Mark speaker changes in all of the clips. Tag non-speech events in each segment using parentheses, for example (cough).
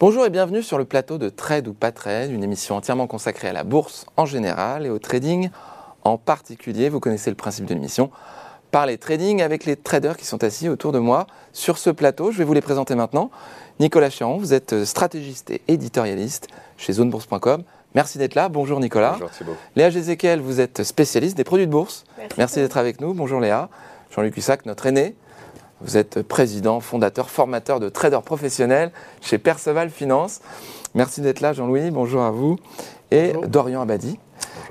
Speaker 1: Bonjour et bienvenue sur le plateau de Trade ou pas Trade, une émission entièrement consacrée à la bourse en général et au trading en particulier. Vous connaissez le principe de l'émission. Parler trading avec les traders qui sont assis autour de moi sur ce plateau. Je vais vous les présenter maintenant. Nicolas Chéron, vous êtes stratégiste et éditorialiste chez zonebourse.com. Merci d'être là. Bonjour Nicolas.
Speaker 2: Bonjour Thibault.
Speaker 1: Léa Gézéquel, vous êtes spécialiste des produits de bourse. Merci, d'être avec nous. Bonjour Léa. Jean-Luc Hussac, notre aîné. Vous êtes président, fondateur, formateur de traders professionnels chez Perceval Finance. Merci d'être là Jean-Louis. Bonjour à vous. Et Dorian Abadi.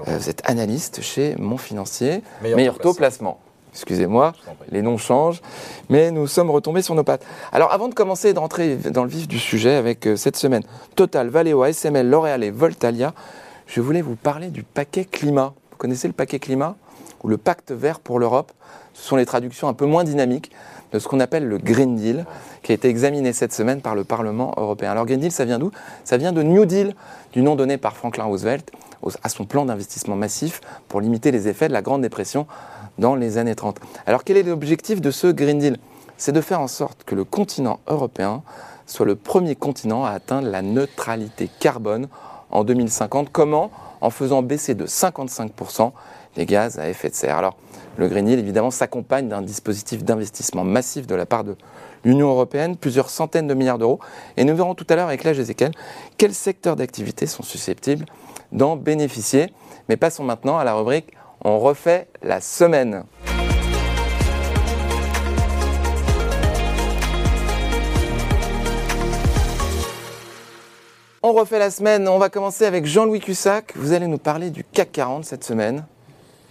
Speaker 1: Euh, vous êtes analyste chez Mon Financier.
Speaker 2: Meilleur
Speaker 1: taux placement. Excusez-moi, les noms changent, mais nous sommes retombés sur nos pattes. Alors avant de commencer et de rentrer dans le vif du sujet avec euh, cette semaine Total, Valeo, ASML, L'Oréal et Voltalia, je voulais vous parler du paquet climat. Vous connaissez le paquet climat? Ou le pacte vert pour l'Europe Ce sont les traductions un peu moins dynamiques de ce qu'on appelle le Green Deal, qui a été examiné cette semaine par le Parlement européen. Alors Green Deal, ça vient d'où? Ça vient de New Deal, du nom donné par Franklin Roosevelt à son plan d'investissement massif pour limiter les effets de la Grande Dépression dans les années 30. Alors quel est l'objectif de ce Green Deal? C'est de faire en sorte que le continent européen soit le premier continent à atteindre la neutralité carbone en 2050. Comment? En faisant baisser de 55% les gaz à effet de serre. Alors le Green Deal, évidemment, s'accompagne d'un dispositif d'investissement massif de la part de l'Union européenne, plusieurs centaines de milliards d'euros. Et nous verrons tout à l'heure avec l'âge Ezekiel quels secteurs d'activité sont susceptibles d'en bénéficier. Mais passons maintenant à la rubrique on refait la semaine. On refait la semaine, on va commencer avec Jean-Louis Cussac. Vous allez nous parler du CAC 40 cette semaine.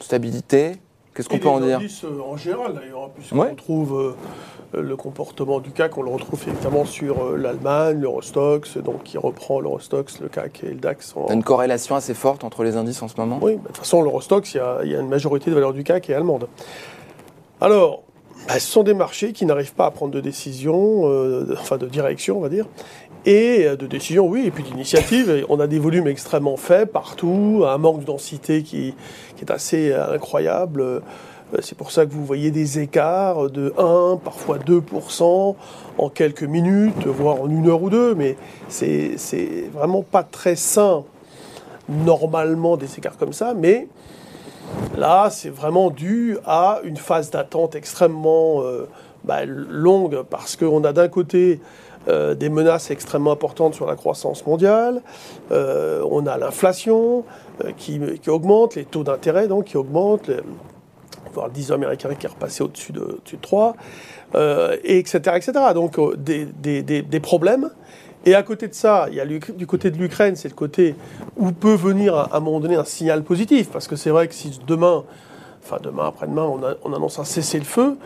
Speaker 1: Stabilité, qu'est-ce qu'on peut en dire
Speaker 3: euh, En général, d'ailleurs, puisqu'on trouve euh, le comportement du CAC, on le retrouve évidemment sur euh, l'Allemagne, l'Eurostox, donc qui reprend l'Eurostox, le CAC et le DAX.
Speaker 1: Il y a une corrélation assez forte entre les indices en ce moment
Speaker 3: Oui, de toute façon, l'Eurostox, il, il, y a une majorité de valeurs du CAC est allemande. Alors, bah, ce sont des marchés qui n'arrivent pas à prendre de décision, euh, enfin de direction, on va dire, et euh, de décision, oui, et puis d'initiative. On a des volumes extrêmement faibles partout, un manque de densité qui, est assez incroyable. Euh, c'est pour ça que vous voyez des écarts de 1, parfois 2% en quelques minutes, voire en une heure ou deux, mais c'est vraiment pas très sain normalement des écarts comme ça, mais là c'est vraiment dû à une phase d'attente extrêmement euh, bah, longue parce qu'on a d'un côté euh, des menaces extrêmement importantes sur la croissance mondiale, on a l'inflation qui, qui, augmente, les taux d'intérêt donc qui augmentent, voir le 10 américain qui est repassé au-dessus de, 3, euh, et etc., etc. Donc euh, des, problèmes. Et à côté de ça, il y a du côté de l'Ukraine, c'est le côté où peut venir à, un moment donné un signal positif, parce que c'est vrai que si demain, enfin demain après-demain, on, annonce un cessez-le-feu,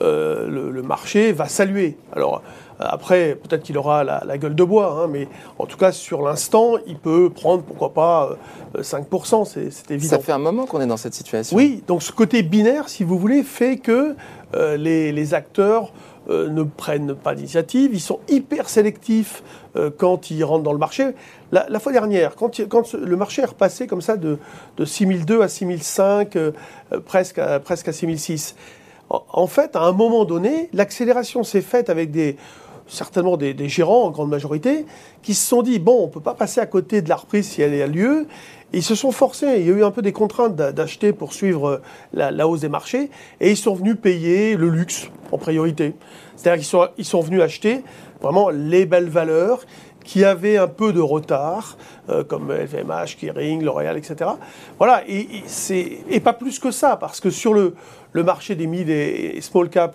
Speaker 3: euh, le, marché va saluer. Alors après, peut-être qu'il aura la, gueule de bois, hein, mais en tout cas, sur l'instant, il peut prendre, pourquoi pas, 5%, euh, c'est évident.
Speaker 1: Ça fait un moment qu'on est dans cette situation.
Speaker 3: Oui, donc ce côté binaire, si vous voulez, fait que euh, les, acteurs euh, ne prennent pas d'initiative, ils sont hyper sélectifs quand ils rentrent dans le marché. La, fois dernière, quand, quand, le marché est repassé comme ça de, de 6002 à 6005, presque, à, presque à 6006, en fait, à un moment donné, l'accélération s'est faite avec certainement des, gérants en grande majorité, qui se sont dit, bon, on ne peut pas passer à côté de la reprise si elle a lieu. ils se sont forcés, il y a eu un peu des contraintes d'acheter pour suivre la, hausse des marchés, et ils sont venus payer le luxe en priorité. C'est-à-dire qu'ils sont, ils sont venus acheter vraiment les belles valeurs qui avaient un peu de retard, euh, comme LVMH, Kering, L'Oréal, etc. Voilà, et, pas plus que ça, parce que sur le, le marché des mid et small cap,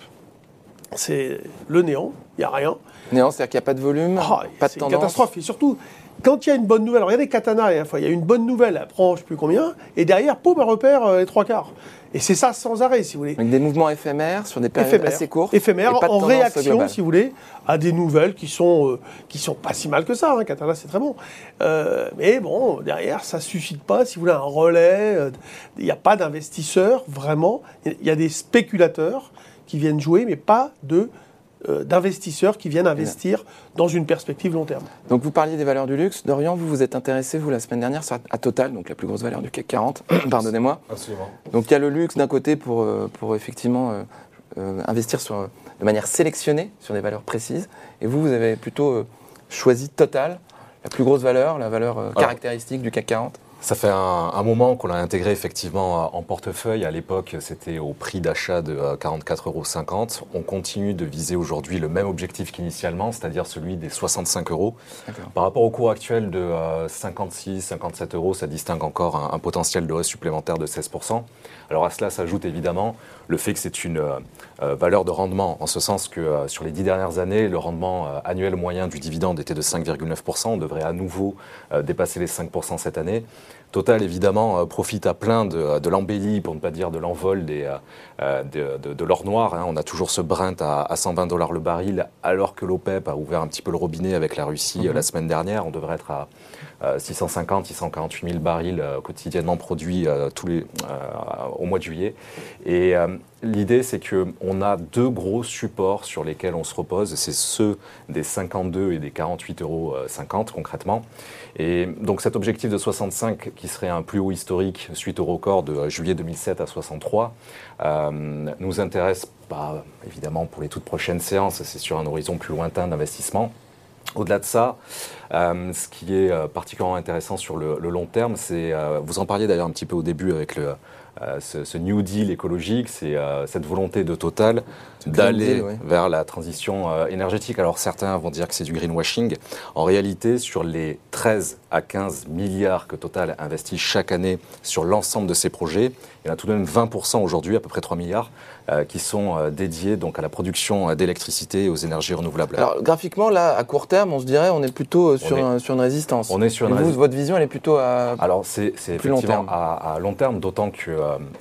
Speaker 3: c'est le néant, il n'y a rien.
Speaker 1: Néant, c'est-à-dire qu'il n'y a pas de volume,
Speaker 3: ah,
Speaker 1: pas de tendance.
Speaker 3: C'est une catastrophe. Et surtout, quand il y a une bonne nouvelle, regardez Katana, il y a une bonne nouvelle, elle prend je ne sais plus combien, et derrière, poum, elle repère euh, les trois quarts. Et c'est ça sans arrêt, si vous voulez.
Speaker 1: Avec des mouvements éphémères sur des périodes assez courtes.
Speaker 3: Éphémères, en réaction, si vous voulez, à des nouvelles qui sont, euh, qui sont pas si mal que ça. Hein. Katana, c'est très bon. Euh, mais bon, derrière, ça ne suscite pas, si vous voulez, un relais. Il n'y a pas d'investisseurs, vraiment. Il y a des spéculateurs qui viennent jouer, mais pas de euh, d'investisseurs qui viennent investir dans une perspective long terme.
Speaker 1: Donc vous parliez des valeurs du luxe. Dorian, vous vous êtes intéressé, vous, la semaine dernière, à Total, donc la plus grosse valeur du CAC 40, (coughs) pardonnez-moi.
Speaker 2: Absolument.
Speaker 1: Donc il y a le luxe d'un côté pour, euh, pour effectivement euh, investir sur, de manière sélectionnée sur des valeurs précises. Et vous, vous avez plutôt choisi Total, la plus grosse valeur, la valeur caractéristique du CAC 40
Speaker 2: ça fait un, moment qu'on l'a intégré effectivement en portefeuille. À l'époque, c'était au prix d'achat de 44,50 euros. On continue de viser aujourd'hui le même objectif qu'initialement, c'est-à-dire celui des 65 euros. Par rapport au cours actuel de 56, 57 euros, ça distingue encore un, un potentiel de hausse supplémentaire de 16%. Alors à cela s'ajoute évidemment le fait que c'est une euh, euh, valeur de rendement, en ce sens que euh, sur les dix dernières années, le rendement annuel moyen du dividende était de 5,9%. On devrait à nouveau dépasser les 5% cette année. Total, évidemment, profite à plein de, l'embellie, pour ne pas dire de l'envol de, de, l'or noir. Hein. On a toujours ce Brent à, 120 dollars le baril, alors que l'OPEP a ouvert un petit peu le robinet avec la Russie mhm. la semaine dernière. On devrait être à 650, 648 000 barils quotidiennement produits tous les, au mois de juillet. Et L'idée, c'est qu'on a deux gros supports sur lesquels on se repose. C'est ceux des 52 et des 48,50 euros concrètement. Et donc cet objectif de 65, qui serait un plus haut historique suite au record de juillet 2007 à 63, euh, nous intéresse pas évidemment pour les toutes prochaines séances. C'est sur un horizon plus lointain d'investissement. Au-delà de ça, euh, ce qui est euh, particulièrement intéressant sur le, long terme, c'est, vous en parliez d'ailleurs un petit peu au début avec euh, ce, New Deal écologique, c'est euh, cette volonté de Total d'aller vers la transition euh, énergétique. Alors certains vont dire que c'est du greenwashing. En réalité, sur les 13 à 15 milliards que Total investit chaque année sur l'ensemble de ces projets, il y en a tout de même 20% aujourd'hui, à peu près 3 milliards, qui sont dédiés donc à la production d'électricité et aux énergies renouvelables.
Speaker 1: Alors graphiquement, là, à court terme, on se dirait, on est plutôt sur, sur une résistance.
Speaker 2: On est sur une
Speaker 1: résistance. Votre vision, elle est plutôt à
Speaker 2: Alors c'est effectivement long terme. À, à, long terme, d'autant que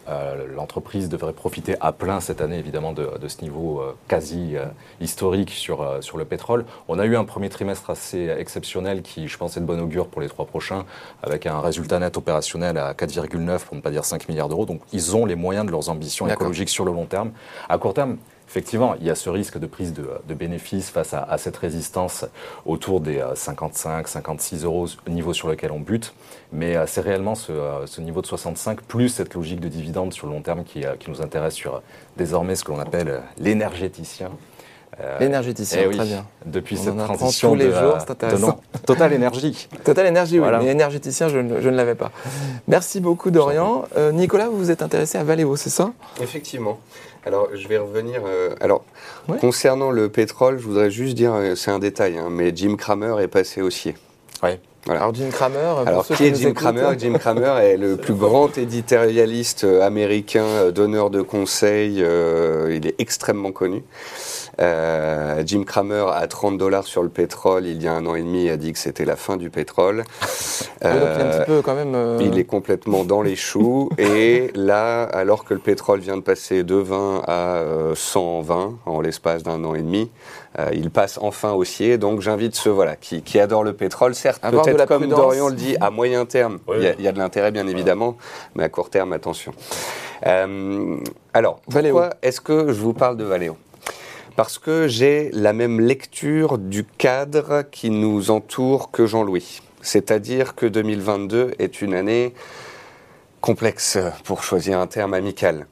Speaker 2: euh, l'entreprise devrait profiter à plein cette année, évidemment, de, ce niveau euh, quasi euh, historique sur, sur le pétrole. On a eu un premier trimestre assez exceptionnel qui, je pense, est de bon augure pour les trois prochains, avec un résultat net opérationnel à 4,9, pour ne pas dire 5 milliards d'euros. Donc, ils ont les moyens de leurs ambitions écologiques sur le long terme. À court terme, effectivement, il y a ce risque de prise de, bénéfices face à, cette résistance autour des 55, 56 euros, niveau sur lequel on bute. Mais euh, c'est réellement euh, ce, niveau de 65, plus cette logique de dividende sur le long terme qui, euh, nous intéresse sur désormais ce que l'on appelle l'énergéticien.
Speaker 1: L'énergéticien, eh très bien.
Speaker 2: Depuis cette transition tous
Speaker 1: les jours, c'est intéressant.
Speaker 2: Total Énergie. (laughs)
Speaker 1: Total Énergie, oui. Mais énergéticien, je, ne l'avais pas. Merci beaucoup, Dorian. Nicolas, vous vous êtes intéressé à Valeo, c'est ça?
Speaker 4: Effectivement. Alors, je vais revenir. alors, concernant le pétrole, je voudrais juste dire, c'est un détail, hein, mais Jim Cramer est passé haussier.
Speaker 1: Oui. Alors Jim Cramer.
Speaker 4: Alors qui est Jim Cramer? Jim Cramer est le plus grand éditorialiste américain, euh, donneur de conseils. Euh, il est extrêmement connu. Euh, Jim Cramer, à 30 dollars sur le pétrole, il y a un an et demi, a dit que c'était la fin du pétrole. il, est complètement dans les choux. et là, alors que le pétrole vient de passer de 20 à 120 en l'espace d'un an et demi, il passe enfin haussier. Donc j'invite ceux voilà, qui, qui adorent le pétrole, certes, peut-être comme Dorian le dit, à moyen terme, il y, a de l'intérêt bien évidemment, mais à court terme, attention. Euh, alors, pourquoi est-ce que je vous parle de Valéo? Parce que j'ai la même lecture du cadre qui nous entoure que Jean-Louis. C'est-à-dire que 2022 est une année complexe, pour choisir un terme amical.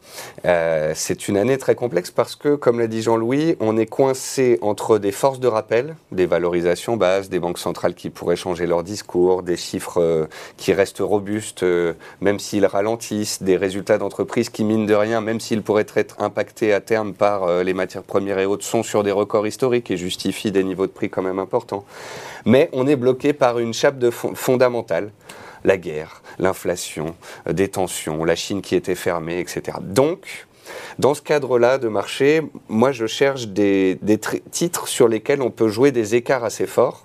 Speaker 4: Euh, c'est une année très complexe parce que, comme l'a dit Jean-Louis, on est coincé entre des forces de rappel, des valorisations basses, des banques centrales qui pourraient changer leur discours, des chiffres euh, qui restent robustes, euh, même s'ils ralentissent, des résultats d'entreprises qui, mine de rien, même s'ils pourraient être impactés à terme par les matières premières et autres, sont sur des records historiques et justifient des niveaux de prix quand même importants. Mais on est bloqué par une chape de fondamentale la guerre, l'inflation, euh, des tensions, la Chine qui était fermée, etc. Donc, dans ce cadre-là de marché, moi je cherche des, titres sur lesquels on peut jouer des écarts assez forts.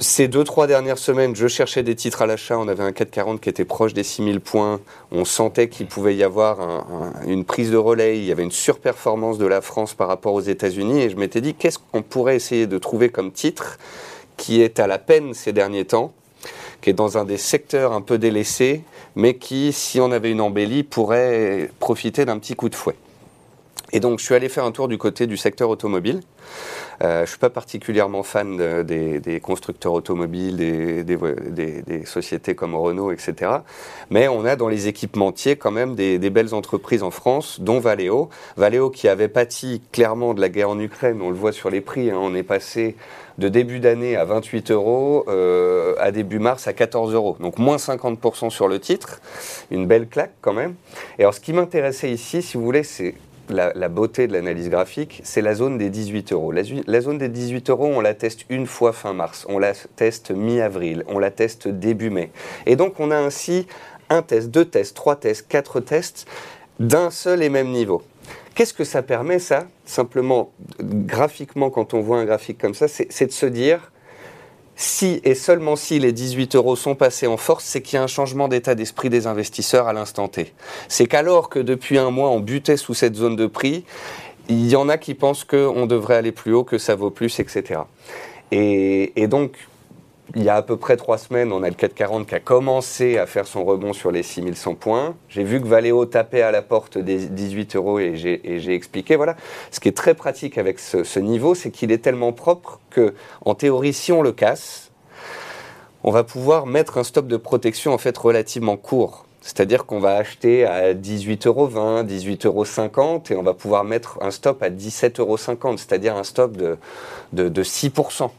Speaker 4: Ces deux, trois dernières semaines, je cherchais des titres à l'achat. On avait un 440 qui était proche des 6000 points. On sentait qu'il pouvait y avoir une prise de relais. Il y avait une surperformance de la France par rapport aux États-Unis. Et je m'étais dit, qu'est-ce qu'on pourrait essayer de trouver comme titre qui est à la peine ces derniers temps qui est dans un des secteurs un peu délaissés, mais qui, si on avait une embellie, pourrait profiter d'un petit coup de fouet. Et donc, je suis allé faire un tour du côté du secteur automobile. Euh, je ne suis pas particulièrement fan de, des, constructeurs automobiles, des, sociétés comme Renault, etc. Mais on a dans les équipementiers quand même des, belles entreprises en France, dont Valeo. Valeo qui avait pâti clairement de la guerre en Ukraine, on le voit sur les prix, hein, on est passé de début d'année à 28 euros, euh, à début mars à 14 euros. Donc moins 50% sur le titre, une belle claque quand même. Et alors ce qui m'intéressait ici, si vous voulez, c'est la, beauté de l'analyse graphique, c'est la zone des 18 euros. La, zone des 18 euros, on la teste une fois fin mars, on la teste mi-avril, on la teste début mai. Et donc on a ainsi un test, deux tests, trois tests, quatre tests d'un seul et même niveau. Qu'est-ce que ça permet, ça? Simplement, graphiquement, quand on voit un graphique comme ça, c'est de se dire, si et seulement si les 18 euros sont passés en force, c'est qu'il y a un changement d'état d'esprit des investisseurs à l'instant T. C'est qu'alors que depuis un mois on butait sous cette zone de prix, il y en a qui pensent qu'on devrait aller plus haut, que ça vaut plus, etc. Et, donc, il y a à peu près trois semaines, on a le 440 qui a commencé à faire son rebond sur les 6100 points. J'ai vu que Valeo tapait à la porte des 18 euros et j'ai expliqué. Voilà. Ce qui est très pratique avec ce, niveau, c'est qu'il est tellement propre que, en théorie, si on le casse, on va pouvoir mettre un stop de protection en fait relativement court. C'est-à-dire qu'on va acheter à 18,20 euros, 18,50 euros et on va pouvoir mettre un stop à 17,50 euros, c'est-à-dire un stop de, de 6%.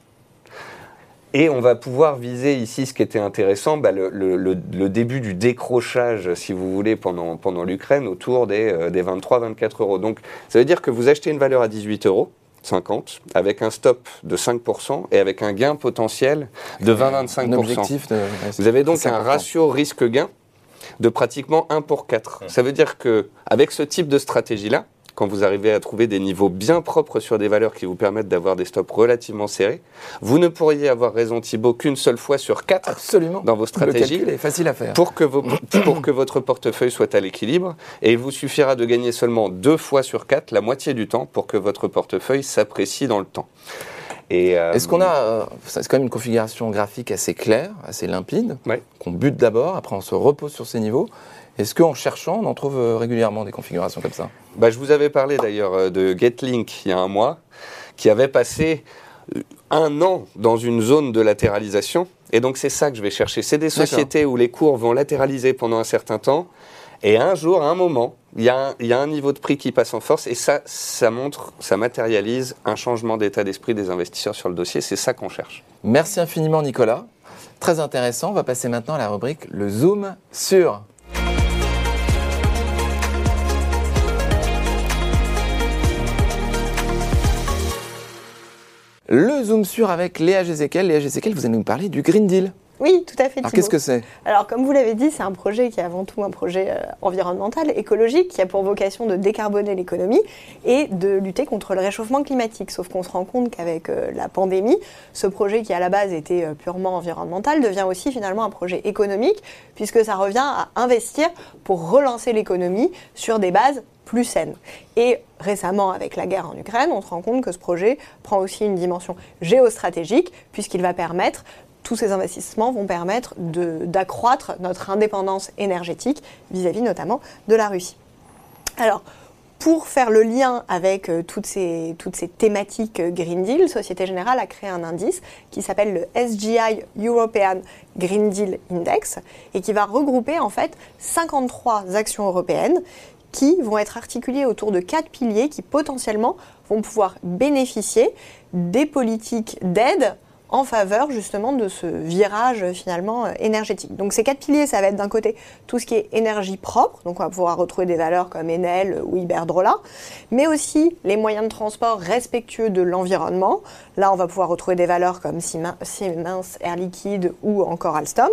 Speaker 4: Et on va pouvoir viser ici ce qui était intéressant, bah, le, début du décrochage, si vous voulez, pendant, pendant l'Ukraine, autour des, euh, des 23-24 euros. Donc ça veut dire que vous achetez une valeur à 18 euros, 50, avec un stop de 5% et avec un gain potentiel de 20-25%.
Speaker 1: Objectif
Speaker 4: Vous avez donc un ratio risque-gain de pratiquement 1 pour 4. Ça veut dire que avec ce type de stratégie-là, quand vous arrivez à trouver des niveaux bien propres sur des valeurs qui vous permettent d'avoir des stops relativement serrés, vous ne pourriez avoir raison Thibault qu'une seule fois sur quatre
Speaker 1: Absolument.
Speaker 4: dans vos stratégies.
Speaker 1: Le est facile à faire.
Speaker 4: Pour que, pour que votre portefeuille soit à l'équilibre. Et il vous suffira de gagner seulement deux fois sur quatre, la moitié du temps, pour que votre portefeuille s'apprécie dans le temps.
Speaker 1: Euh, Est-ce qu'on a, euh, c'est quand même une configuration graphique assez claire, assez limpide, qu'on bute d'abord, après on se repose sur ces niveaux. Est-ce qu'en cherchant, on en trouve euh, régulièrement des configurations comme ça?
Speaker 4: Bah, Je vous avais parlé d'ailleurs euh, de GetLink il y a un mois, qui avait passé euh, un an dans une zone de latéralisation. Et donc c'est ça que je vais chercher. C'est des sociétés où les cours vont latéraliser pendant un certain temps. Et un jour, à un moment, il y, a un, niveau de prix qui passe en force. Et ça, ça montre, ça matérialise un changement d'état d'esprit des investisseurs sur le dossier. C'est ça qu'on cherche.
Speaker 1: Merci infiniment Nicolas. Très intéressant. On va passer maintenant à la rubrique Le Zoom sur. Le Zoom sur avec Léa Gézéquel. Léa Gézéquel, vous allez nous parler du Green Deal.
Speaker 5: Oui, tout à fait.
Speaker 1: Alors qu'est-ce que c'est?
Speaker 5: Alors comme vous l'avez dit, c'est un projet qui est avant tout un projet euh, environnemental, écologique, qui a pour vocation de décarboner l'économie et de lutter contre le réchauffement climatique. Sauf qu'on se rend compte qu'avec euh, la pandémie, ce projet qui à la base était euh, purement environnemental devient aussi finalement un projet économique, puisque ça revient à investir pour relancer l'économie sur des bases plus saine. Et récemment, avec la guerre en Ukraine, on se rend compte que ce projet prend aussi une dimension géostratégique, puisqu'il va permettre tous ces investissements vont permettre d'accroître notre indépendance énergétique vis-à-vis notamment de la Russie. Alors, pour faire le lien avec euh, toutes, ces, thématiques euh, Green Deal, Société Générale a créé un indice qui s'appelle le SGI European Green Deal Index et qui va regrouper en fait 53 actions européennes qui vont être articulés autour de quatre piliers qui potentiellement vont pouvoir bénéficier des politiques d'aide en faveur justement de ce virage finalement euh, énergétique. Donc ces quatre piliers, ça va être d'un côté tout ce qui est énergie propre, donc on va pouvoir retrouver des valeurs comme Enel ou Iberdrola, mais aussi les moyens de transport respectueux de l'environnement. Là, on va pouvoir retrouver des valeurs comme Siemens, Air Liquide ou encore Alstom.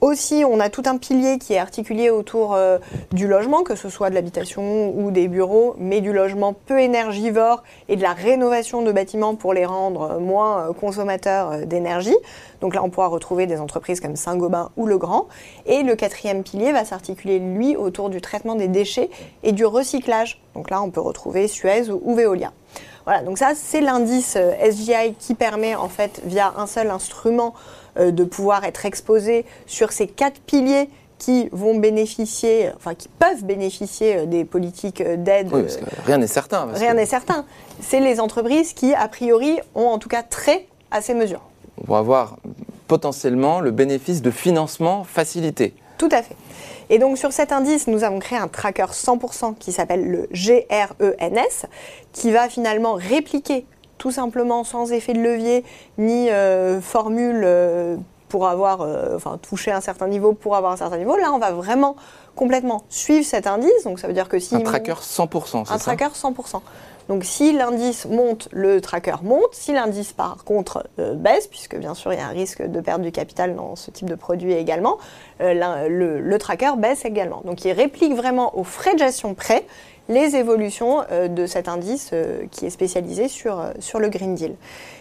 Speaker 5: Aussi, on a tout un pilier qui est articulé autour euh, du logement, que ce soit de l'habitation ou des bureaux, mais du logement peu énergivore et de la rénovation de bâtiments pour les rendre euh, moins euh, consommateurs d'énergie. Donc là, on pourra retrouver des entreprises comme Saint-Gobain ou Legrand. Et le quatrième pilier va s'articuler, lui, autour du traitement des déchets et du recyclage. Donc là, on peut retrouver Suez ou Veolia. Voilà, donc ça, c'est l'indice SGI qui permet, en fait, via un seul instrument, de pouvoir être exposé sur ces quatre piliers qui vont bénéficier, enfin qui peuvent bénéficier des politiques d'aide.
Speaker 1: Oui, parce que rien n'est certain. parce
Speaker 5: Rien
Speaker 1: que
Speaker 5: n'est certain. C'est les entreprises qui, a priori, ont en tout cas trait à ces mesures.
Speaker 1: On va avoir potentiellement le bénéfice de financement facilité.
Speaker 5: Tout à fait. Et donc sur cet indice, nous avons créé un tracker 100% qui s'appelle le GRENS, qui va finalement répliquer tout simplement sans effet de levier ni euh, formule euh, pour avoir, euh, enfin toucher un certain niveau pour avoir un certain niveau. Là, on va vraiment complètement suivre cet indice. Donc ça veut dire que si
Speaker 1: Un tracker 100%, c'est
Speaker 5: un tracker 100%. Donc si l'indice monte, le tracker monte. Si l'indice par contre euh, baisse, puisque bien sûr il y a un risque de perdre du capital dans ce type de produit également, euh, le tracker baisse également. Donc il réplique vraiment aux frais de gestion près les évolutions euh, de cet indice euh, qui est spécialisé sur, euh, sur le Green Deal.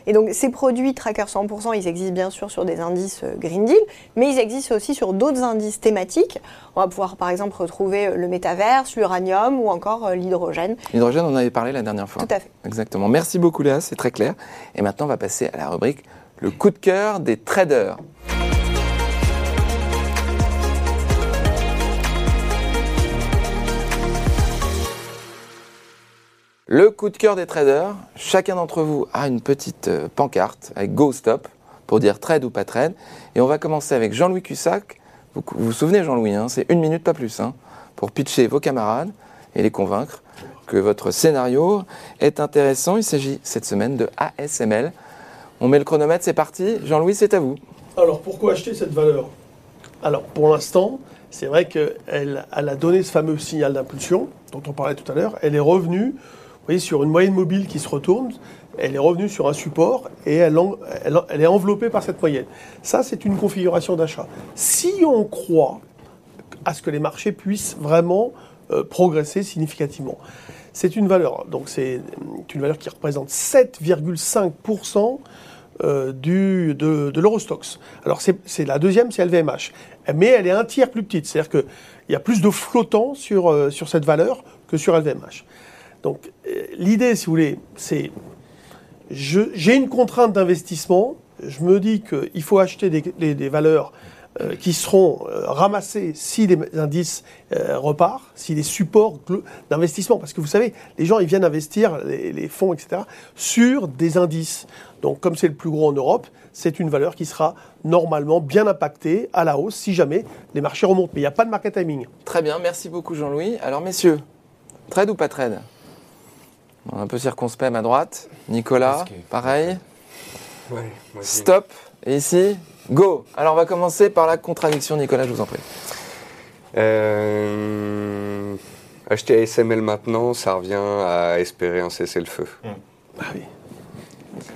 Speaker 5: Et donc ces produits Tracker 100%, ils existent bien sûr sur des indices Green Deal, mais ils existent aussi sur d'autres indices thématiques. On va pouvoir par exemple retrouver le métaverse, l'uranium ou encore l'hydrogène.
Speaker 1: L'hydrogène, on en avait parlé la dernière fois.
Speaker 5: Tout à fait.
Speaker 1: Exactement. Merci beaucoup Léa, c'est très clair. Et maintenant, on va passer à la rubrique le coup de cœur des traders. Le coup de cœur des traders, chacun d'entre vous a une petite euh, pancarte avec Go Stop pour dire trade ou pas trade. Et on va commencer avec Jean-Louis Cussac. Vous vous, souvenez Jean-Louis, hein, c'est une minute pas plus, hein, pour pitcher vos camarades et les convaincre que votre scénario est intéressant. Il s'agit cette semaine de ASML. On met le chronomètre, c'est parti. Jean-Louis, c'est à vous.
Speaker 3: Alors pourquoi acheter cette valeur? Alors pour l'instant, c'est vrai qu'elle elle a donné ce fameux signal d'impulsion dont on parlait tout à l'heure. Elle est revenue, voyez, sur une moyenne mobile qui se retourne. Elle est revenue sur un support et elle, est enveloppée par cette moyenne. Ça, c'est une configuration d'achat. Si on croit à ce que les marchés puissent vraiment euh, progresser significativement. C'est une valeur, c'est une valeur qui représente 7,5% euh, du, de, l'Eurostox. Alors c'est c'est la deuxième, c'est LVMH, mais elle est un tiers plus petite, c'est-à-dire qu'il y a plus de flottants sur, euh, sur cette valeur que sur LVMH. Donc euh, l'idée, si vous voulez, c'est j'ai une contrainte d'investissement, je me dis qu'il faut acheter des, valeurs euh, qui seront euh, ramassées si les indices repartent, si les supports d'investissement, parce que vous savez, les gens ils viennent investir, les, fonds, etc., sur des indices. Donc comme c'est le plus gros en Europe, c'est une valeur qui sera normalement bien impactée à la hausse si jamais les marchés remontent. Mais il n'y a pas de market timing.
Speaker 1: Très bien, merci beaucoup Jean-Louis. Alors messieurs, trade ou pas trade? Un peu circonspect à ma droite. Nicolas, pareil. Stop. Et ici, go. Alors on va commencer par la contradiction, Nicolas, je vous en prie.
Speaker 4: Euh, acheter ASML maintenant, ça revient à espérer un cessez-le-feu.
Speaker 3: Ah oui.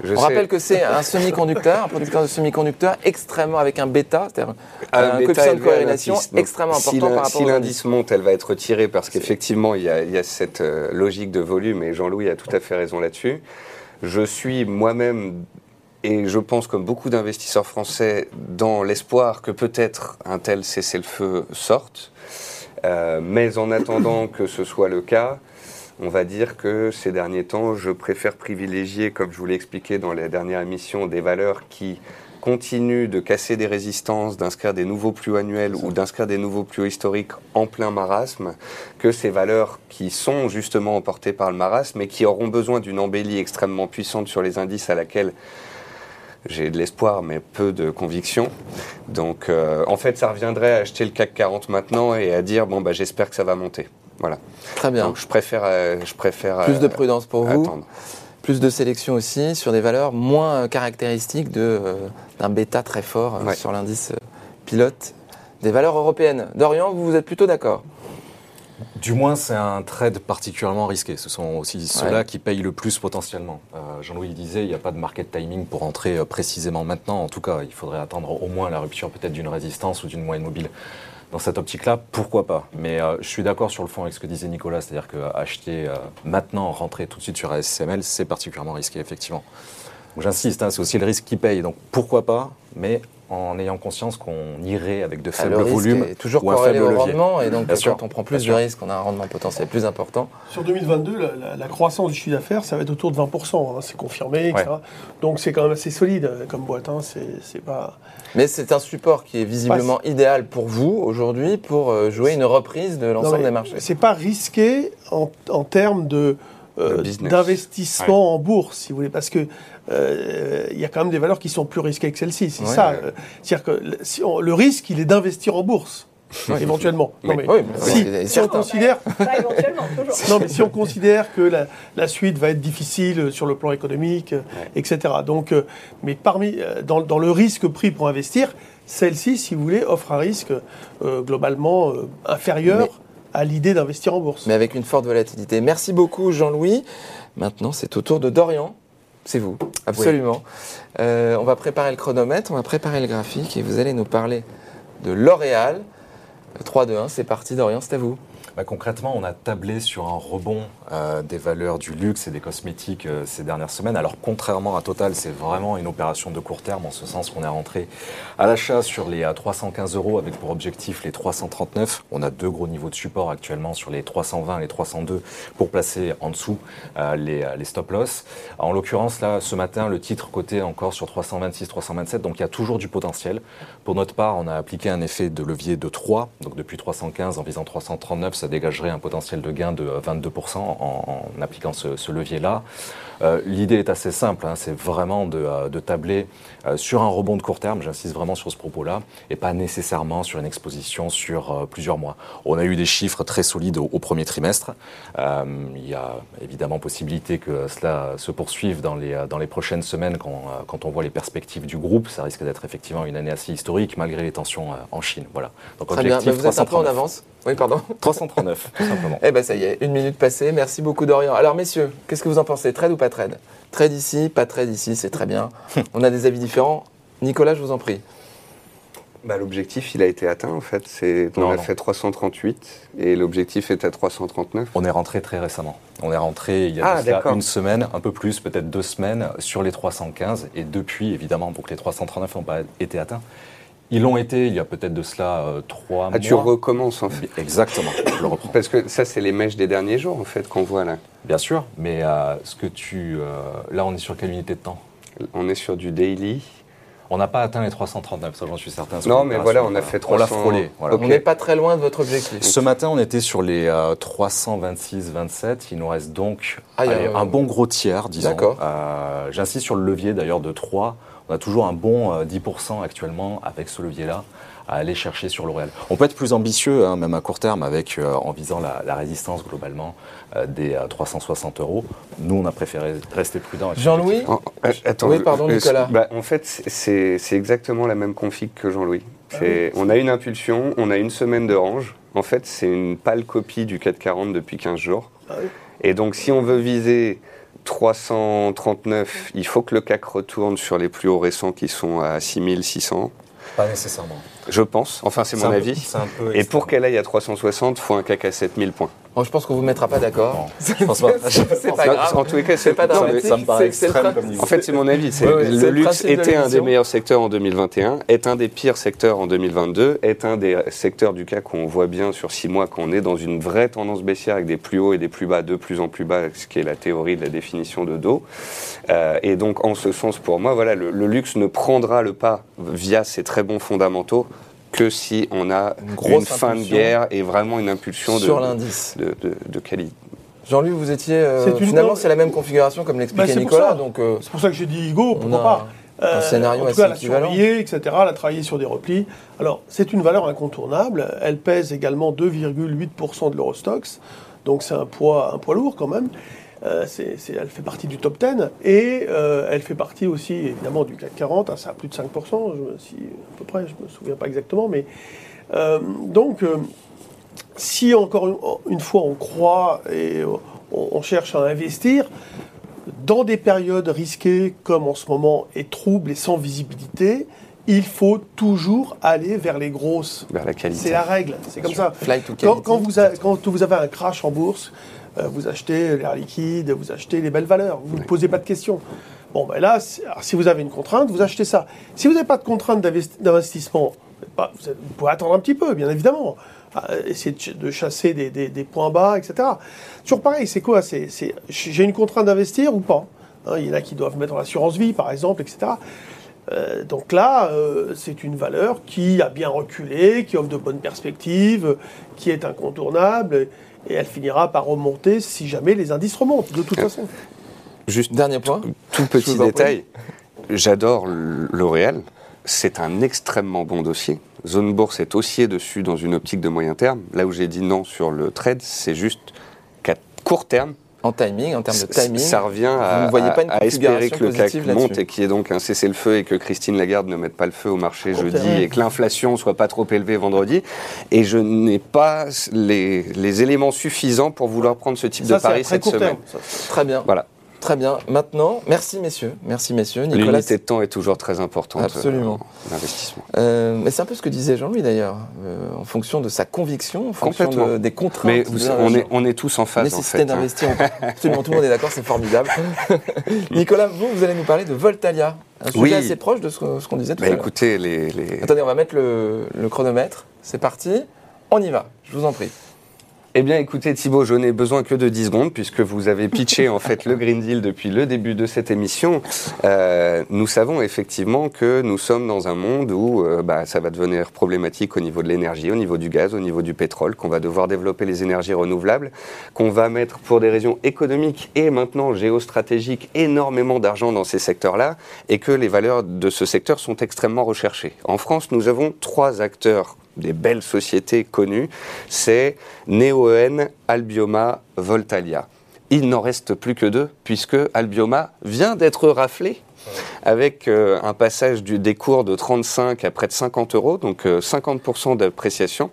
Speaker 4: Je
Speaker 1: on
Speaker 4: sais-
Speaker 1: rappelle que c'est un semi-conducteur, un producteur de semi-conducteurs extrêmement avec un bêta, c'est-à-dire un,
Speaker 4: bêta
Speaker 1: coefficient de corrélation extrêmement important par rapport
Speaker 4: Si l'indice monte, elle va être retirée parce qu'effectivement, il y, a- il y a cette euh, logique de volume et Jean-Louis a tout à fait raison là-dessus. Je suis moi-même, et je pense comme beaucoup d'investisseurs français, dans l'espoir que peut-être un tel cessez-le-feu sorte. Euh, mais en attendant que ce soit le cas, on va dire que ces derniers temps, je préfère privilégier, comme je vous l'ai expliqué dans les dernières émissions, des valeurs qui continuent de casser des résistances, d'inscrire des nouveaux plus annuels ou d'inscrire des nouveaux plus historiques en plein marasme, que ces valeurs qui sont justement emportées par le marasme et qui auront besoin d'une embellie extrêmement puissante sur les indices à laquelle j'ai de l'espoir, mais peu de conviction. Donc, euh, en fait, ça reviendrait à acheter le CAC 40 maintenant et à dire bon, bah, j'espère que ça va monter. Voilà.
Speaker 1: Très bien.
Speaker 4: Donc, je préfère, euh, je préfère
Speaker 1: Plus de
Speaker 4: euh,
Speaker 1: prudence pour vous,
Speaker 4: attendre.
Speaker 1: plus de sélection aussi sur des valeurs moins euh, caractéristiques de, euh, d'un bêta très fort euh,
Speaker 4: Ouais.
Speaker 1: sur l'indice pilote des valeurs européennes. Dorian, vous, vous êtes plutôt d'accord?
Speaker 2: Du moins, c'est un trade particulièrement risqué. Ce sont aussi ceux-là
Speaker 1: Ouais.
Speaker 2: qui payent le plus potentiellement. Euh, Jean-Louis disait, il n'y a pas de market timing pour entrer précisément maintenant. En tout cas, il faudrait attendre au moins la rupture peut-être d'une résistance ou d'une moyenne mobile. Dans cette optique-là, pourquoi pas? Mais euh, je suis d'accord sur le fond avec ce que disait Nicolas, c'est-à-dire qu'acheter maintenant, rentrer tout de suite sur ASML, c'est particulièrement risqué, effectivement. J'insiste, hein, c'est aussi le risque qui paye. Donc pourquoi pas? Mais en ayant conscience qu'on irait avec de faibles volumes
Speaker 1: est toujours
Speaker 2: ou un faible
Speaker 1: au
Speaker 2: levier.
Speaker 1: rendement, et donc
Speaker 2: Bien
Speaker 1: quand
Speaker 2: sûr,
Speaker 1: on prend plus de risques, on a un rendement potentiel plus important.
Speaker 3: Sur 2022, la, la- la croissance du chiffre d'affaires, ça va être autour de 20%. hein, c'est confirmé, etc. Donc c'est quand même assez solide euh, comme boîte. hein, c'est pas.
Speaker 1: Mais c'est un support qui est visiblement idéal pour vous aujourd'hui pour euh, jouer une reprise de l'ensemble des marchés.
Speaker 3: C'est pas risqué en, en termes de euh, d'investissement en bourse, si vous voulez, parce que euh, il y a quand même des valeurs qui sont plus risquées que celles-ci. C'est
Speaker 1: Ouais,
Speaker 3: ça.
Speaker 1: ouais.
Speaker 3: euh, C'est-à-dire que le, si on- le risque, il est d'investir en bourse, éventuellement. Non, mais
Speaker 1: Oui, mais
Speaker 3: si, on considère. (laughs) Non, mais si on considère que la, la suite va être difficile sur le plan économique, euh, etc. Donc, euh, mais parmi, euh, dans, dans le risque pris pour investir, celle-ci, si vous voulez, offre un risque euh, globalement euh, inférieur
Speaker 1: Mais-
Speaker 3: à l'idée d'investir en bourse.
Speaker 1: mais avec une forte volatilité. Merci beaucoup Jean-Louis. Maintenant, c'est au tour de Dorian. C'est vous, absolument. Euh, on va préparer le chronomètre, on va préparer le graphique et vous allez nous parler de L'Oréal. 3, 2, 1, c'est parti Dorian, c'est à vous.
Speaker 2: Bah, concrètement, on a tablé sur un rebond euh, des valeurs du luxe et des cosmétiques euh, ces dernières semaines. Alors, contrairement à Total, c'est vraiment une opération de court terme, en ce sens qu'on est rentré à l'achat sur les euh, 315 euros avec pour objectif les 339. On a deux gros niveaux de support actuellement sur les 320 et les 302 pour placer en dessous euh, les, les stop-loss. En l'occurrence, là, ce matin, le titre coté encore sur 326, 327, donc il y a toujours du potentiel. Pour notre part, on a appliqué un effet de levier de 3, donc depuis 315 en visant 339, ça dégagerait un potentiel de gain de euh, 22% en, en appliquant ce, ce levier-là. Euh, L'idée est assez simple, hein, c'est vraiment de, euh, de tabler euh, sur un rebond de court terme, j'insiste vraiment sur ce propos-là, et pas nécessairement sur une exposition sur euh, plusieurs mois. On a eu des chiffres très solides au, au premier trimestre. Il y a évidemment possibilité que cela se poursuive dans les, dans les prochaines semaines quand, quand on voit les perspectives du groupe. Ça risque d'être effectivement une année assez historique malgré les tensions en Chine. Voilà. Donc
Speaker 1: Très bien,
Speaker 2: objectif
Speaker 1: Bah, vous êtes un peu en
Speaker 2: 339.
Speaker 1: avance. Oui, pardon.
Speaker 2: 339, tout simplement. (laughs)
Speaker 1: Eh ben ça y est, une minute passée. Merci beaucoup Dorian. Alors messieurs, qu'est-ce que vous en pensez? Trade ou pas trade? Trade ici, pas trade ici, c'est très bien. (laughs) On a des avis différents. Nicolas, je vous en prie.
Speaker 4: Bah, l'objectif, il a été atteint en fait. C'est, on
Speaker 2: Non,
Speaker 4: a
Speaker 2: non.
Speaker 4: fait 338 et l'objectif est à 339.
Speaker 2: On est rentré très récemment. On est rentré il y a
Speaker 4: Ah,
Speaker 2: une semaine, un peu plus, peut-être deux semaines, sur les 315. Et depuis, évidemment, pour que les 339 n'ont pas été atteints, ils l'ont été il y a peut-être de cela euh, trois mois.
Speaker 4: Ah, tu recommences en fait.
Speaker 2: Exactement, je le reprends.
Speaker 4: Parce que ça, c'est les mèches des derniers jours en fait qu'on voit là.
Speaker 2: Bien sûr, mais euh, ce que tu... euh, là, on est sur quelle unité de temps?
Speaker 4: On est sur du daily.
Speaker 2: On n'a pas atteint les 339, ça j'en suis certain.
Speaker 4: Non, mais voilà, on a fait
Speaker 2: On l'a
Speaker 4: 300.
Speaker 2: frôlé. voilà.
Speaker 1: On n'est pas très loin de votre objectif.
Speaker 2: Ce matin, on était sur les euh, 326-27. Il nous reste donc
Speaker 1: Ah, a un
Speaker 2: bon gros tiers, disons.
Speaker 1: D'accord.
Speaker 2: Euh, J'insiste sur le levier d'ailleurs de 3. On a toujours un bon euh, 10% actuellement avec ce levier-là à aller chercher sur L'Oréal. On peut être plus ambitieux, hein, même à court terme, avec, euh, en visant la, la résistance globalement euh, des euh, 360 euros. Nous, on a préféré rester prudent.
Speaker 1: Jean-Louis
Speaker 4: En- euh, attends,
Speaker 1: Oui, pardon,
Speaker 4: euh,
Speaker 1: Nicolas.
Speaker 4: bah, en fait, c'est- exactement la même config que Jean-Louis.
Speaker 1: Ah
Speaker 4: C'est- On a une impulsion, on a une semaine de range. En fait, c'est une pâle copie du 440 depuis 15 jours.
Speaker 3: Ah oui.
Speaker 4: Et donc, si on veut viser 339, il faut que le CAC retourne sur les plus hauts récents qui sont à 6600,
Speaker 2: Pas nécessairement.
Speaker 4: Je pense. Enfin, c'est mon
Speaker 2: un
Speaker 4: avis.
Speaker 2: c'est un peu
Speaker 4: Et pour qu'elle aille à 360, il faut un CAC à 7000 points.
Speaker 1: Bon, je pense qu'on vous mettra pas d'accord.
Speaker 2: Bon, (laughs) je pense pas.
Speaker 1: C'est pas
Speaker 4: Non,
Speaker 1: grave.
Speaker 4: En tous les cas,
Speaker 1: C'est pas dramatique.
Speaker 2: ça me paraît extrême comme.
Speaker 4: En fait, c'est mon avis.
Speaker 1: Ouais, ouais,
Speaker 4: le luxe était un des meilleurs secteurs en 2021, est un des pires secteurs en 2022, est un des secteurs du CAC qu'on voit bien sur six mois qu'on est dans une vraie tendance baissière avec des plus hauts et des plus bas, de plus en plus bas, ce qui est la théorie de la définition de dos. Euh, et donc, en ce sens, pour moi, voilà, le, le luxe ne prendra le pas via ses très bons fondamentaux que si on a
Speaker 1: Une
Speaker 4: une,
Speaker 1: grosse
Speaker 4: fin de guerre et vraiment une impulsion de,
Speaker 1: sur l'indice.
Speaker 4: de, de- de qualité.
Speaker 1: Jean-Louis, vous étiez. euh, finalement, c'est la même configuration comme l'expliquait
Speaker 3: Bah, c'est pour
Speaker 1: Nicolas.
Speaker 3: ça.
Speaker 1: Donc, euh,
Speaker 3: C'est pour ça que j'ai dit Igo,
Speaker 1: on
Speaker 3: pourquoi
Speaker 1: a
Speaker 3: pas
Speaker 1: un
Speaker 3: Euh,
Speaker 1: scénario
Speaker 3: en tout
Speaker 1: assez
Speaker 3: cas, elle a
Speaker 1: équivalent.
Speaker 3: surveillé, etc. Elle a travaillé sur des replis. Alors, c'est une valeur incontournable. Elle pèse également 2,8% de l'Eurostox. Donc, c'est un poids, un poids lourd quand même. Euh, c'est- c'est- elle fait partie du top 10. Et euh, elle fait partie aussi, évidemment, du CAC 40. Ah, ça a plus de 5%, je me- si, à peu près. Je ne me souviens pas exactement. Mais, euh, donc, si encore une, une fois on croit et on, on cherche à investir, dans des périodes risquées comme en ce moment et troubles et sans visibilité, il faut toujours aller vers les grosses.
Speaker 4: Vers la qualité.
Speaker 3: C'est la règle, c'est comme ça.
Speaker 1: Flight
Speaker 3: Quand, vous a- quand vous avez un crash en bourse, vous achetez l'air liquide, vous achetez les belles valeurs, vous ne posez pas de questions. Bon, ben là, si, vous avez une contrainte, vous achetez ça. Si vous n'avez pas de contrainte d'investi- d'investissement, bah, vous, pouvez attendre un petit peu, bien évidemment. Ah, Essayer de, ch- de chasser des, des- des points bas, etc. Toujours pareil, c'est quoi? C'est- J'ai une contrainte d'investir ou pas? Hein, Il y en a qui doivent mettre en assurance vie, par exemple, etc. Euh, donc là, euh, c'est une valeur qui a bien reculé, qui offre de bonnes perspectives, qui est incontournable, et elle finira par remonter si jamais les indices remontent, de toute façon.
Speaker 4: Juste
Speaker 1: Dernier point.
Speaker 4: tout petit détail. J'adore L'Oréal. C'est un extrêmement bon dossier. Zone Bourse est haussier dessus dans une optique de moyen terme. Là où j'ai dit non sur le trade, c'est juste qu'à court terme,
Speaker 1: En timing, en termes de timing.
Speaker 4: ça revient
Speaker 1: vous
Speaker 4: à,
Speaker 1: ne voyez pas une
Speaker 4: à- espérer que le CAC monte et qu'il y ait donc un cessez-le-feu et que Christine Lagarde ne mette pas le feu au marché jeudi et que l'inflation soit pas trop élevée vendredi. Et je n'ai pas les, les éléments suffisants pour vouloir prendre ce type
Speaker 3: Ça,
Speaker 4: de pari cette semaine.
Speaker 3: terme. ça.
Speaker 1: Très bien.
Speaker 4: Voilà.
Speaker 1: Très bien. Maintenant, merci messieurs. Merci messieurs. Nicolas.
Speaker 4: L'unité de temps est toujours très importante
Speaker 1: Absolument.
Speaker 4: euh, en investissement.
Speaker 1: Euh, mais c'est un peu ce que disait Jean-Louis d'ailleurs, euh, en fonction de sa conviction, en fonction de- des contraintes.
Speaker 4: Mais vous- on, est, on est tous en phase en
Speaker 1: Nécessité
Speaker 4: hein.
Speaker 1: d'investir. (laughs) Absolument, tout le monde est d'accord, c'est formidable. (laughs) Nicolas, vous, vous allez nous parler de Voltalia, un sujet
Speaker 4: Oui.
Speaker 1: assez proche de ce, qu'on disait tout
Speaker 4: Bah,
Speaker 1: à l'heure.
Speaker 4: écoutez, les, les-
Speaker 1: Attendez, on va mettre le, le chronomètre. C'est parti. On y va. Je vous en prie.
Speaker 4: Eh bien, écoutez, Thibaut, je n'ai besoin que de 10 secondes, puisque vous avez pitché en fait le Green Deal depuis le début de cette émission. Euh, nous savons effectivement que nous sommes dans un monde où euh, bah, ça va devenir problématique au niveau de l'énergie, au niveau du gaz, au niveau du pétrole, qu'on va devoir développer les énergies renouvelables, qu'on va mettre pour des raisons économiques et maintenant géostratégiques énormément d'argent dans ces secteurs-là, et que les valeurs de ce secteur sont extrêmement recherchées. En France, nous avons trois acteurs des belles sociétés connues, c'est Neoen, Albioma, Voltalia. Il n'en reste plus que deux, puisque Albioma vient d'être raflé avec euh, un passage du, des cours de 35 à près de 50 euros, donc euh, 50% d'appréciation.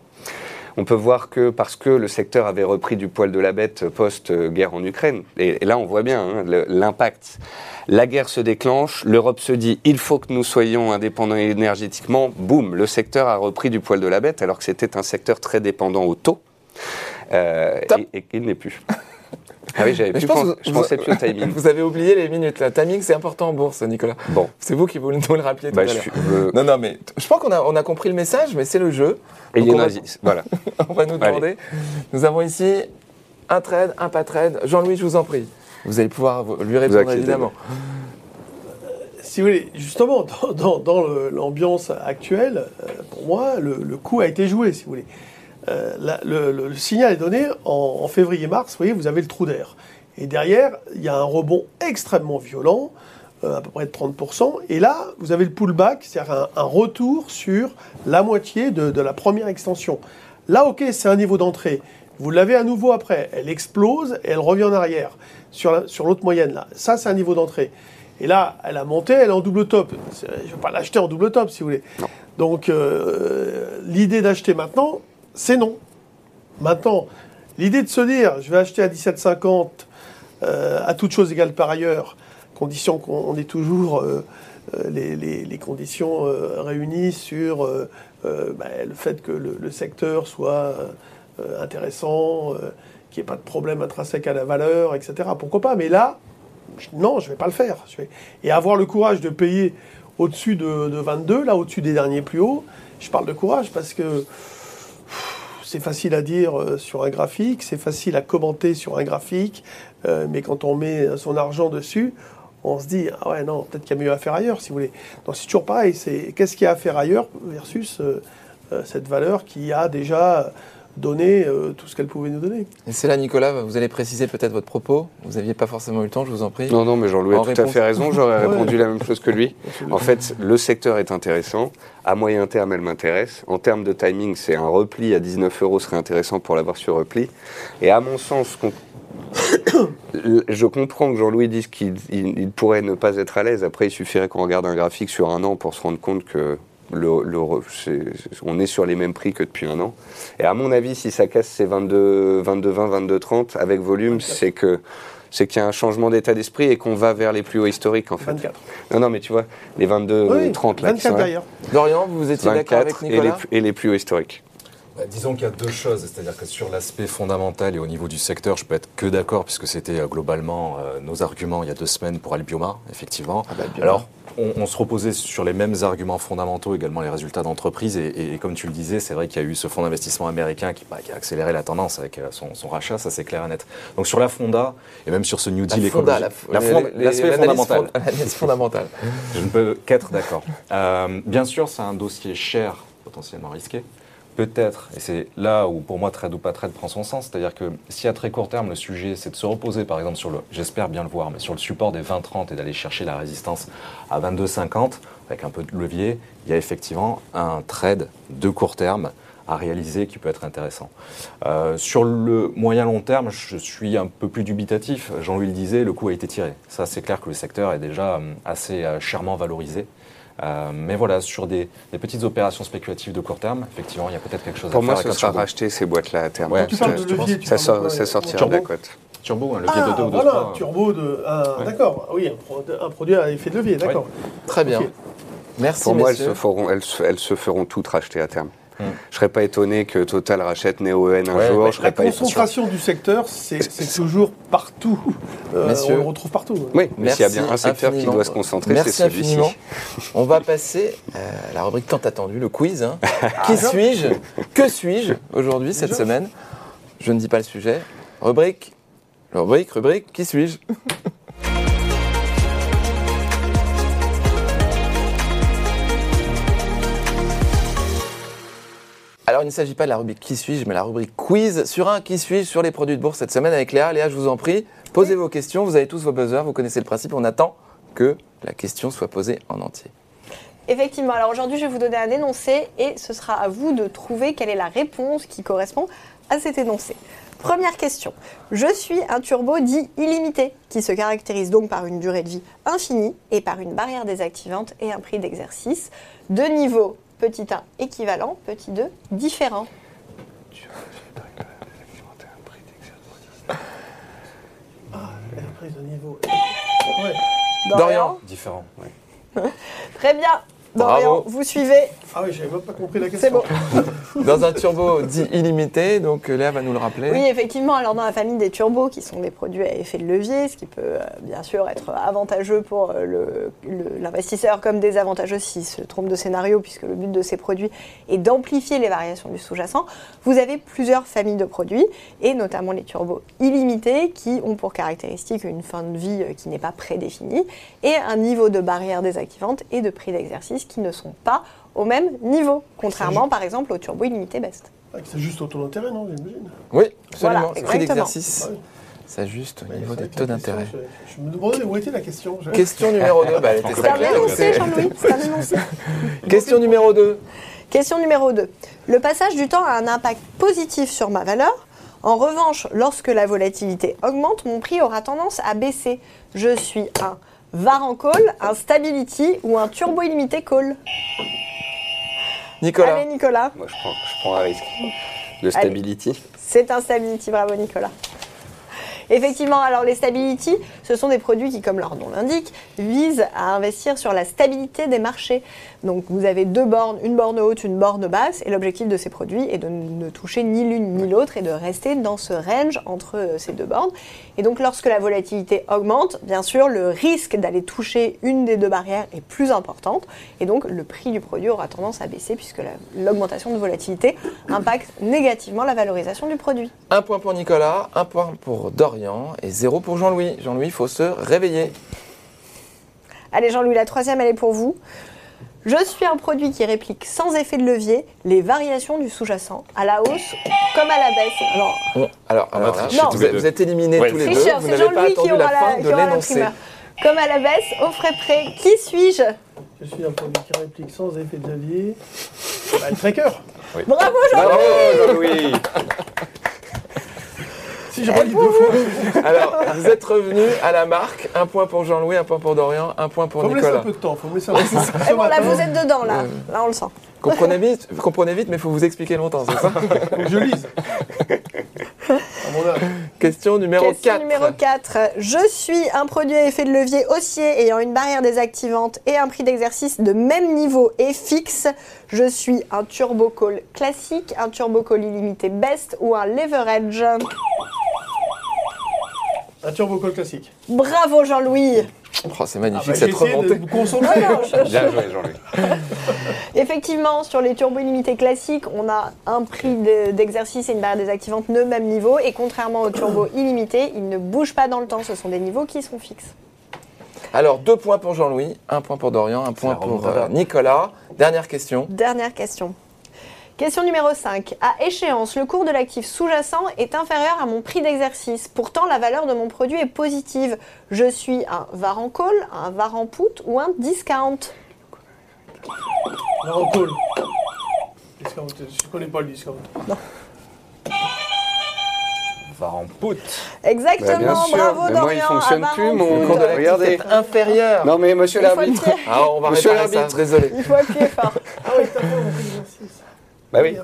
Speaker 4: On peut voir que parce que le secteur avait repris du poil de la bête post-guerre en Ukraine, et, et là on voit bien hein, l'impact. La guerre se déclenche, l'Europe se dit il faut que nous soyons indépendants énergétiquement, boum, le secteur a repris du poil de la bête alors que c'était un secteur très dépendant au taux, euh, et, et qu'il n'est plus. (laughs) Ah oui, j'avais
Speaker 1: pense
Speaker 4: je
Speaker 1: vous-
Speaker 4: pensais plus au timing. (laughs)
Speaker 1: Vous avez oublié les minutes. Le timing, c'est important en bourse, Nicolas.
Speaker 4: Bon,
Speaker 1: C'est vous qui vous nous le rappeliez tout
Speaker 4: bah,
Speaker 1: à
Speaker 4: je
Speaker 1: l'heure.
Speaker 4: euh,
Speaker 1: Non, non, mais je pense qu'on a, on a compris le message, mais c'est le jeu.
Speaker 4: et
Speaker 1: Donc, on, va,
Speaker 4: Yenazis, voilà. (laughs)
Speaker 1: on va nous
Speaker 4: Allez.
Speaker 1: demander. Nous avons ici un trade, un pas trade. Jean-Louis, je vous en prie. Vous allez pouvoir lui répondre évidemment.
Speaker 3: Si vous voulez, justement, (laughs) dans, dans- dans le- l'ambiance actuelle, euh, pour moi, le, le coup a été joué, si vous voulez. Euh, la- le, le- le signal est donné en, en février-mars, vous voyez, vous avez le trou d'air. Et derrière, il y a un rebond extrêmement violent, euh, à peu près de 30%. Et là, vous avez le pullback, c'est-à-dire un, un retour sur la moitié de, de la première extension. Là, ok, c'est un niveau d'entrée. Vous l'avez à nouveau après. Elle explose et elle revient en arrière sur la- sur l'autre moyenne. là. Ça, c'est un niveau d'entrée. Et là, elle a monté, elle est en double top. Je ne vais pas l'acheter en double top, si vous voulez. Donc, euh, l'idée d'acheter maintenant, c'est non. Maintenant, l'idée de se dire, je vais acheter à 17,50 euh, à toute chose égale par ailleurs, condition qu'on on ait toujours euh, euh, les, conditions réunies sur bah, le fait que le, secteur soit intéressant, qu'il n'y ait pas de problème intrinsèque à la valeur, etc. Pourquoi pas? Mais là, non, je ne vais pas le faire. Et avoir le courage de payer au-dessus de, de 22, là, au-dessus des derniers plus hauts, je parle de courage parce que c'est facile à dire euh, sur un graphique, c'est facile à commenter sur un graphique, euh, mais quand on met son argent dessus, on se dit, ah ouais, non, peut-être qu'il y a mieux à faire ailleurs, si vous voulez. Donc c'est toujours pareil, c'est qu'est-ce qu'il y a à faire ailleurs versus euh, cette valeur qui a déjà donné euh, tout ce qu'elle pouvait nous donner.
Speaker 1: Et c'est là, Nicolas, vous allez préciser peut-être votre propos. Vous n'aviez pas forcément eu le temps, je vous en prie.
Speaker 4: Non, non, mais Jean-Louis a tout à fait raison. J'aurais
Speaker 3: Ouais.
Speaker 4: répondu la même chose que lui. (laughs) En fait, le secteur est intéressant. À moyen terme, elle m'intéresse. En termes de timing, c'est un repli à 19 euros serait intéressant pour l'avoir sur repli. Et à mon sens, (coughs) je comprends que Jean-Louis dise qu'il il- il pourrait ne pas être à l'aise. Après, il suffirait qu'on regarde un graphique sur un an pour se rendre compte que le, le on est sur les mêmes prix que depuis un an. Et à mon avis, si ça casse ces 22, 22 20, 22, 30 avec volume, c'est que c'est qu'il y a un changement d'état d'esprit et qu'on va vers les plus hauts historiques en fait.
Speaker 3: 24.
Speaker 4: Non, non, mais tu vois, les 22,
Speaker 3: Oui,
Speaker 4: 30 là, qui
Speaker 3: 24
Speaker 4: sont là,
Speaker 3: derrière.
Speaker 1: Dorian, vous étiez d'accord avec
Speaker 4: 24 et les,
Speaker 1: Nicolas
Speaker 4: plus- et les plus hauts historiques.
Speaker 2: Bah, disons qu'il y a deux choses, c'est-à-dire que sur l'aspect fondamental et au niveau du secteur, je peux être que d'accord puisque c'était euh, globalement euh, nos arguments il y a deux semaines pour Albioma, effectivement.
Speaker 1: Ah bah.
Speaker 2: Alors, on, on se reposait sur les mêmes arguments fondamentaux, également les résultats d'entreprise, et, et- et comme tu le disais, c'est vrai qu'il y a eu ce fonds d'investissement américain qui, bah, qui a accéléré la tendance avec euh, son, son rachat, ça c'est clair et net. Donc sur la fonda et même sur ce New Deal écologique, l'aspect fondamental.
Speaker 1: fondamentale. (laughs)
Speaker 2: Je ne peux qu'être d'accord. Euh, bien sûr, c'est un dossier cher, potentiellement risqué. Peut-être, et c'est là où pour moi trade ou pas trade prend son sens, c'est-à-dire que si à très court terme le sujet c'est de se reposer par exemple sur le, j'espère bien le voir, mais sur le support des 20-30 et d'aller chercher la résistance à 22-50 avec un peu de levier, il y a effectivement un trade de court terme à réaliser qui peut être intéressant. Euh, sur le moyen long terme, je suis un peu plus dubitatif. Jean-Louis le disait, le coup a été tiré. Ça, c'est clair que le secteur est déjà euh, assez euh, chèrement valorisé. Euh, mais voilà, sur des, des petites opérations spéculatives de court terme, effectivement, il y a peut-être quelque chose
Speaker 4: Pour
Speaker 2: à
Speaker 4: moi,
Speaker 2: faire
Speaker 4: ce
Speaker 2: avec un
Speaker 4: sera
Speaker 2: turbo.
Speaker 4: racheter ces boîtes-là à terme.
Speaker 2: Ouais,
Speaker 3: tu parles de
Speaker 2: tu
Speaker 3: levier,
Speaker 4: Ça, sort- ça sortira de la
Speaker 2: Turbo
Speaker 4: cote.
Speaker 2: Turbo, un levier
Speaker 3: Ah,
Speaker 2: de 2 ou de
Speaker 3: voilà,
Speaker 2: 3.
Speaker 3: un turbo de.
Speaker 2: Ouais.
Speaker 3: D'accord, oui, un, pro- un produit à effet de levier, d'accord.
Speaker 1: Très bien. Merci,
Speaker 4: Pour moi, elles se, feront, elles se feront toutes racheter à terme.
Speaker 2: Hmm.
Speaker 4: Je serais pas étonné que Total rachète NeoN un
Speaker 2: Ouais,
Speaker 4: jour. je
Speaker 3: La
Speaker 4: pas
Speaker 3: concentration du secteur, c'est toujours partout. Euh, on le retrouve partout.
Speaker 4: Oui, mais s'il y a bien un secteur qui doit se concentrer, c'est celui-ci.
Speaker 1: On va passer à la rubrique tant attendue, le quiz. hein. (laughs) Qui suis-je? Que suis-je aujourd'hui, cette semaine? Je ne dis pas le sujet. Rubrique, rubrique, rubrique, qui suis-je? (laughs) Alors, il ne s'agit pas de la rubrique Qui suis-je, mais la rubrique Quiz sur un Qui suis-je sur les produits de bourse cette semaine avec Léa. Léa, je vous en prie, posez vos questions. Vous avez tous vos buzzers, vous connaissez le principe. On attend que la question soit posée en entier.
Speaker 5: Effectivement, alors aujourd'hui je vais vous donner un énoncé et ce sera à vous de trouver quelle est la réponse qui correspond à cet énoncé. Première question. Je suis un turbo dit illimité qui se caractérise donc par une durée de vie infinie et par une barrière désactivante et un prix d'exercice de niveau petit 1 équivalent, petit 2 différent.
Speaker 3: Ah, la prise de niveau. Ouais.
Speaker 1: Dorian.
Speaker 2: Différent. (laughs)
Speaker 5: Très bien.
Speaker 1: Bravo.
Speaker 5: Vous suivez.
Speaker 3: Ah oui, j'avais même pas compris la
Speaker 5: C'est
Speaker 3: question.
Speaker 5: bon.
Speaker 1: Dans un turbo dit illimité, donc Léa va nous le rappeler.
Speaker 5: Oui, effectivement. Alors, dans la famille des turbos, qui sont des produits à effet de levier, ce qui peut euh, bien sûr être avantageux pour euh, le- le- l'investisseur comme désavantageux s'il se trompe de scénario, puisque le but de ces produits est d'amplifier les variations du sous-jacent. Vous avez plusieurs familles de produits, et notamment les turbos illimités, qui ont pour caractéristique une fin de vie euh, qui n'est pas prédéfinie, et un niveau de barrière désactivante et de prix d'exercice qui ne sont pas au même niveau, contrairement par exemple aux turbos illimités best.
Speaker 3: Ah, C'est juste au taux d'intérêt, non J'imagine?
Speaker 1: Oui, absolument.
Speaker 5: Voilà,
Speaker 1: Prix
Speaker 5: exactement.
Speaker 1: d'exercice
Speaker 3: Ah oui.
Speaker 1: s'ajuste au
Speaker 3: Ouais,
Speaker 1: niveau des taux d'intérêt.
Speaker 3: Je, me demandais où était la question.
Speaker 1: Question numéro 2. (laughs) Bah, elle était (laughs)
Speaker 2: C'est
Speaker 1: très
Speaker 5: C'est un
Speaker 1: claire.
Speaker 5: énoncé, Jean-Louis, c'est un énoncé.
Speaker 1: Question numéro 2.
Speaker 5: Question numéro 2. Le passage du temps a un impact positif sur ma valeur. En revanche, lorsque la volatilité augmente, mon prix aura tendance à baisser. Je suis un VAR en call, un Stability ou un Turbo illimité call.
Speaker 1: Nicolas.
Speaker 5: Allez Nicolas,
Speaker 4: Moi, je prends, je prends un risque. Le stability.
Speaker 5: c'est un Stability, bravo Nicolas. Effectivement, alors les Stability, ce sont des produits qui, comme leur nom l'indique, visent à investir sur la stabilité des marchés. Donc vous avez deux bornes, une borne haute, une borne basse, et l'objectif de ces produits est de ne toucher ni l'une ni l'autre et de rester dans ce range entre euh, ces deux bornes. Et donc lorsque la volatilité augmente, bien sûr, le risque d'aller toucher une des deux barrières est plus importante, et donc le prix du produit aura tendance à baisser puisque la- l'augmentation de volatilité impacte négativement la valorisation du produit.
Speaker 1: Un point pour Nicolas, un point pour Dorian et zéro pour Jean-Louis. Jean-Louis, il faut se réveiller.
Speaker 5: Allez Jean-Louis, la troisième, elle est pour vous. Je suis un produit qui réplique sans effet de levier les variations du sous-jacent, à la hausse comme à la baisse. Alors,
Speaker 1: Alors, là,
Speaker 5: Non.
Speaker 2: tous
Speaker 1: vous,
Speaker 2: les
Speaker 1: êtes,
Speaker 2: deux.
Speaker 1: vous êtes éliminés
Speaker 2: Ouais.
Speaker 1: tous les deux. Vous
Speaker 5: c'est
Speaker 1: n'avez pas
Speaker 5: Jean-Louis qui
Speaker 1: attendu
Speaker 5: aura
Speaker 1: la fin
Speaker 5: qui
Speaker 1: de
Speaker 5: aura la
Speaker 1: l'énoncé.
Speaker 5: primeur. Comme à la baisse, au frais près, qui suis-je?
Speaker 3: Je suis un produit qui réplique sans effet de levier. Bah, le tracker.
Speaker 5: Bravo Jean
Speaker 4: Bravo, Jean-Louis (laughs)
Speaker 3: Si pas dit deux fois,
Speaker 1: Alors, vous êtes revenu à la marque. Un point pour Jean-Louis, un point pour Dorian, un point pour
Speaker 3: faut me laisser un
Speaker 1: Nicolas.
Speaker 3: peu de temps. Faut me laisser un peu de temps.
Speaker 5: Bon, là, vous êtes dedans, là.
Speaker 1: Ouais.
Speaker 5: Là, on le sent.
Speaker 1: Comprenez vite, comprenez vite, mais il faut vous expliquer longtemps, c'est ça (laughs)
Speaker 3: Faut je lise.
Speaker 1: Question numéro
Speaker 5: Question
Speaker 1: 4.
Speaker 5: numéro 4. Je suis un produit à effet de levier haussier ayant une barrière désactivante et un prix d'exercice de même niveau et fixe. Je suis un turbo call classique, un turbo call illimité best ou un leverage.
Speaker 3: Un turbo call classique.
Speaker 5: Bravo Jean-Louis.
Speaker 1: Oh, c'est
Speaker 3: Ah
Speaker 1: magnifique
Speaker 3: bah,
Speaker 1: cette
Speaker 3: de
Speaker 1: remontée.
Speaker 3: concentrer.
Speaker 5: Non, je-
Speaker 4: Bien joué, Jean-Luc. (laughs)
Speaker 5: Effectivement, sur les turbos illimités classiques, on a un prix de- d'exercice et une barrière désactivante de même niveau. Et contrairement aux turbos illimités, ils ne bougent pas dans le temps. Ce sont des niveaux qui sont fixes.
Speaker 1: Alors, deux points pour Jean-Louis, un point pour Dorian, un point pour euh, Nicolas. Dernière question.
Speaker 5: Dernière question. Question numéro 5. À échéance, le cours de l'actif sous-jacent est inférieur à mon prix d'exercice. Pourtant, la valeur de mon produit est positive. Je suis un varan call, un varan put ou un discount?
Speaker 3: Non, call. Discount. Je connais pas le discount.
Speaker 2: Va en put.
Speaker 5: Exactement,
Speaker 4: bien sûr.
Speaker 5: bravo
Speaker 4: Mais
Speaker 5: Dorian.
Speaker 4: moi, il fonctionne plus, mon-
Speaker 1: cours de l'actif
Speaker 4: Regardez.
Speaker 1: est inférieur.
Speaker 4: Non, mais monsieur l'arbitre.
Speaker 1: Ah, on va
Speaker 4: Monsieur l'arbitre.
Speaker 1: désolé.
Speaker 5: Il faut appuyer fort.
Speaker 3: Ah oui, t'as fait mon prix d'exercice.
Speaker 4: Bah oui.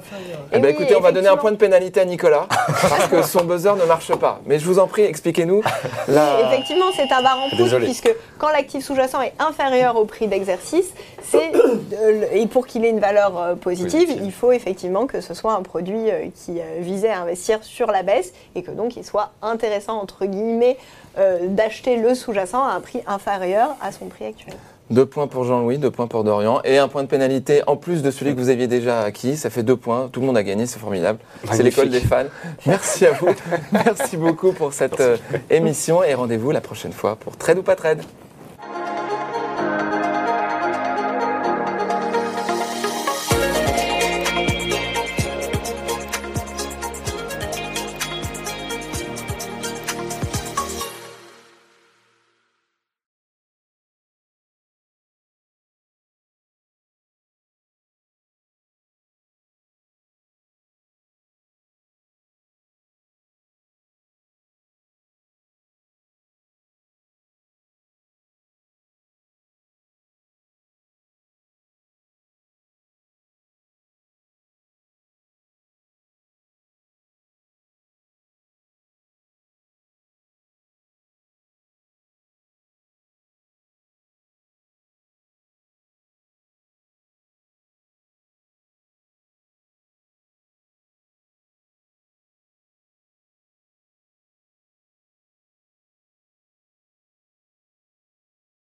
Speaker 1: Eh ben,
Speaker 5: oui,
Speaker 1: écoutez, on va donner un point de pénalité à Nicolas (laughs) parce que son buzzer ne marche pas. Mais je vous en prie, expliquez-nous. la-
Speaker 5: Effectivement, c'est un varan put
Speaker 2: Désolé.
Speaker 5: puisque quand l'actif sous-jacent est inférieur au prix d'exercice, c'est et pour qu'il ait une valeur euh, positive,
Speaker 2: Positive.
Speaker 5: il faut effectivement que ce soit un produit euh, qui euh, visait à investir sur la baisse et que donc il soit intéressant entre guillemets euh, d'acheter le sous-jacent à un prix inférieur à son prix actuel.
Speaker 1: Deux points pour Jean-Louis, deux points pour Dorian et un point de pénalité en plus de celui que vous aviez déjà acquis. Ça fait deux points. Tout le monde a gagné, c'est formidable. C'est l'école des fans. Merci à vous. (laughs) Merci beaucoup pour cette euh, émission et rendez-vous la prochaine fois pour Trade ou pas Trade.